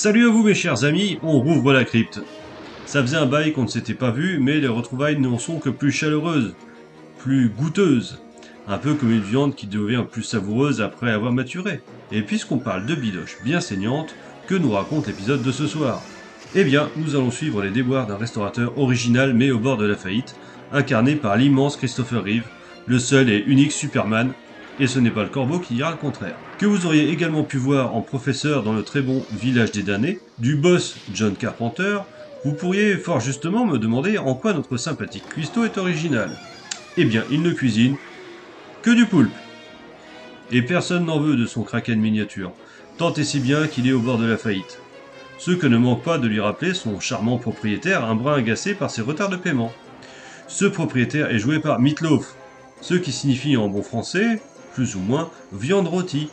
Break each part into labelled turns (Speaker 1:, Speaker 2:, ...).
Speaker 1: Salut à vous mes chers amis, on rouvre la crypte. Ça faisait un bail qu'on ne s'était pas vu, mais les retrouvailles n'en sont que plus chaleureuses, plus goûteuses. Un peu comme une viande qui devient plus savoureuse après avoir maturé. Et puisqu'on parle de bidoche bien saignante, que nous raconte l'épisode de ce soir? Eh bien, nous allons suivre les déboires d'un restaurateur original mais au bord de la faillite, incarné par l'immense Christopher Reeve, le seul et unique Superman, et ce n'est pas le corbeau qui dira le contraire. Que vous auriez également pu voir en professeur dans le très bon Village des damnés, du boss John Carpenter, vous pourriez fort justement me demander en quoi notre sympathique cuistot est original. Eh bien, il ne cuisine que du poulpe. Et personne n'en veut de son kraken miniature, tant et si bien qu'il est au bord de la faillite. Ce que ne manque pas de lui rappeler son charmant propriétaire, un brin agacé par ses retards de paiement. Ce propriétaire est joué par Meatloaf, ce qui signifie en bon français plus ou moins viande rôtie,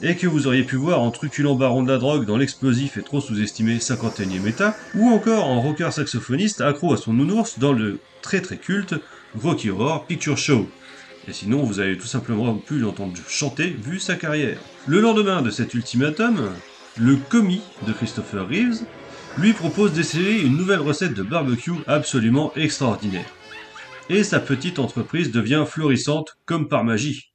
Speaker 1: et que vous auriez pu voir en truculent baron de la drogue dans l'explosif et trop sous-estimé 51e état, ou encore en rocker saxophoniste accro à son nounours dans le très très culte Rocky Horror Picture Show. Et sinon, vous avez tout simplement pu l'entendre chanter vu sa carrière. Le lendemain de cet ultimatum, le commis de Christopher Reeves lui propose d'essayer une nouvelle recette de barbecue absolument extraordinaire. Et sa petite entreprise devient florissante comme par magie.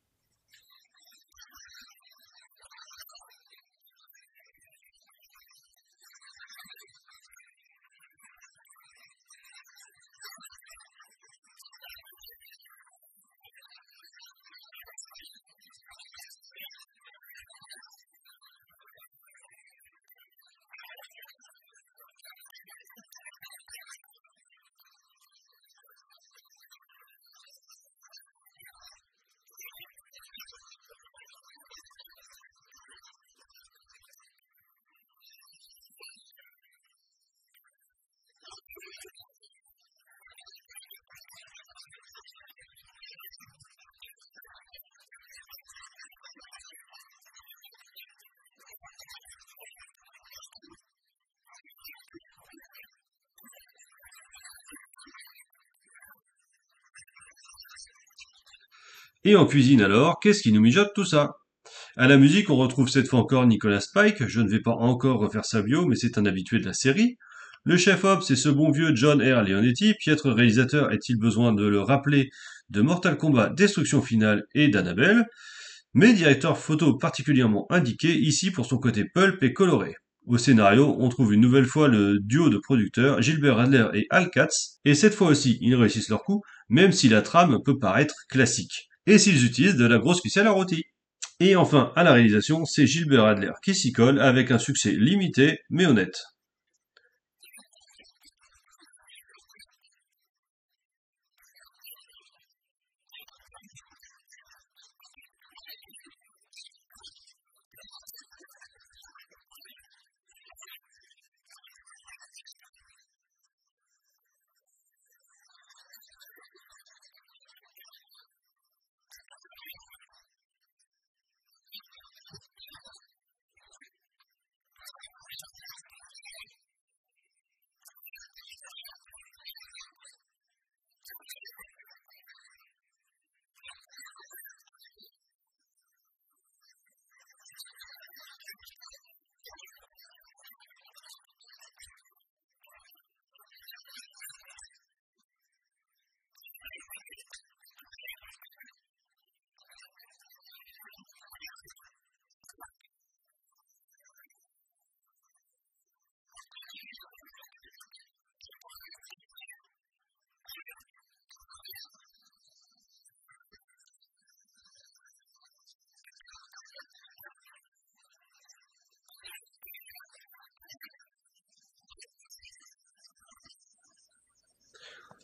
Speaker 1: Et en cuisine alors, qu'est-ce qui nous mijote tout ça? À la musique, on retrouve cette fois encore Nicolas Spike, je ne vais pas encore refaire sa bio, mais c'est un habitué de la série. Le chef-op, c'est ce bon vieux John R. Leonetti, piètre réalisateur, est-il besoin de le rappeler, de Mortal Kombat Destruction Finale et d'Annabelle, mais directeur photo particulièrement indiqué ici pour son côté pulp et coloré. Au scénario, on trouve une nouvelle fois le duo de producteurs Gilbert Adler et Al Katz, et cette fois aussi, ils réussissent leur coup, même si la trame peut paraître classique et s'ils utilisent de la grosse ficelle à rôti. Et enfin, à la réalisation, c'est Gilbert Adler qui s'y colle avec un succès limité mais honnête.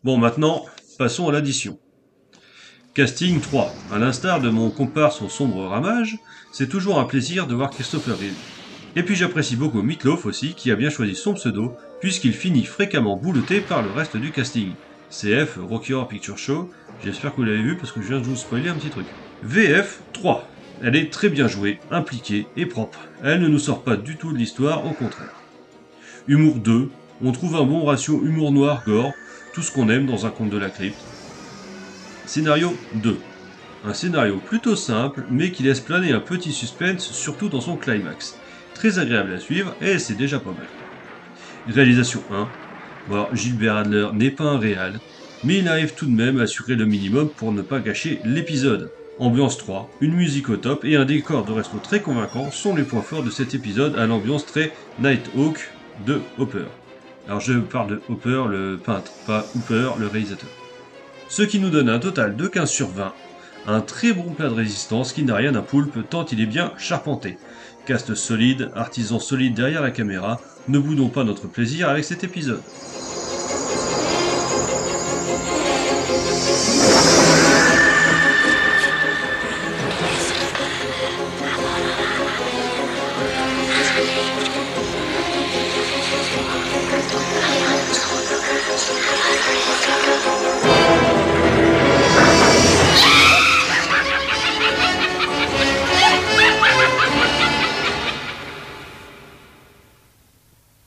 Speaker 1: Bon, maintenant, passons à l'addition. Casting 3. À l'instar de mon comparse au sombre ramage, c'est toujours un plaisir de voir Christopher Reeve. Et puis j'apprécie beaucoup Meatloaf aussi, qui a bien choisi son pseudo, puisqu'il finit fréquemment bouleté par le reste du casting. CF, Rocky Horror Picture Show, j'espère que vous l'avez vu parce que je viens de vous spoiler un petit truc. VF 3. Elle est très bien jouée, impliquée et propre. Elle ne nous sort pas du tout de l'histoire, au contraire. Humour 2. On trouve un bon ratio humour noir gore, tout ce qu'on aime dans un conte de la crypte. Scénario 2. Un scénario plutôt simple, mais qui laisse planer un petit suspense, surtout dans son climax. très agréable à suivre et c'est déjà pas mal. Réalisation 1. Bon, Gilbert Adler n'est pas un réal, mais il arrive tout de même à assurer le minimum pour ne pas gâcher l'épisode. Ambiance 3, une musique au top et un décor de resto très convaincant sont les points forts de cet épisode à l'ambiance très Nighthawk de Hopper. Alors je parle de Hopper, le peintre, pas Hooper, le réalisateur. Ce qui nous donne un total de 15 sur 20. Un très bon plat de résistance qui n'a rien d'un poulpe tant il est bien charpenté. Cast solide, artisan solide derrière la caméra, ne boudons pas notre plaisir avec cet épisode. Everything was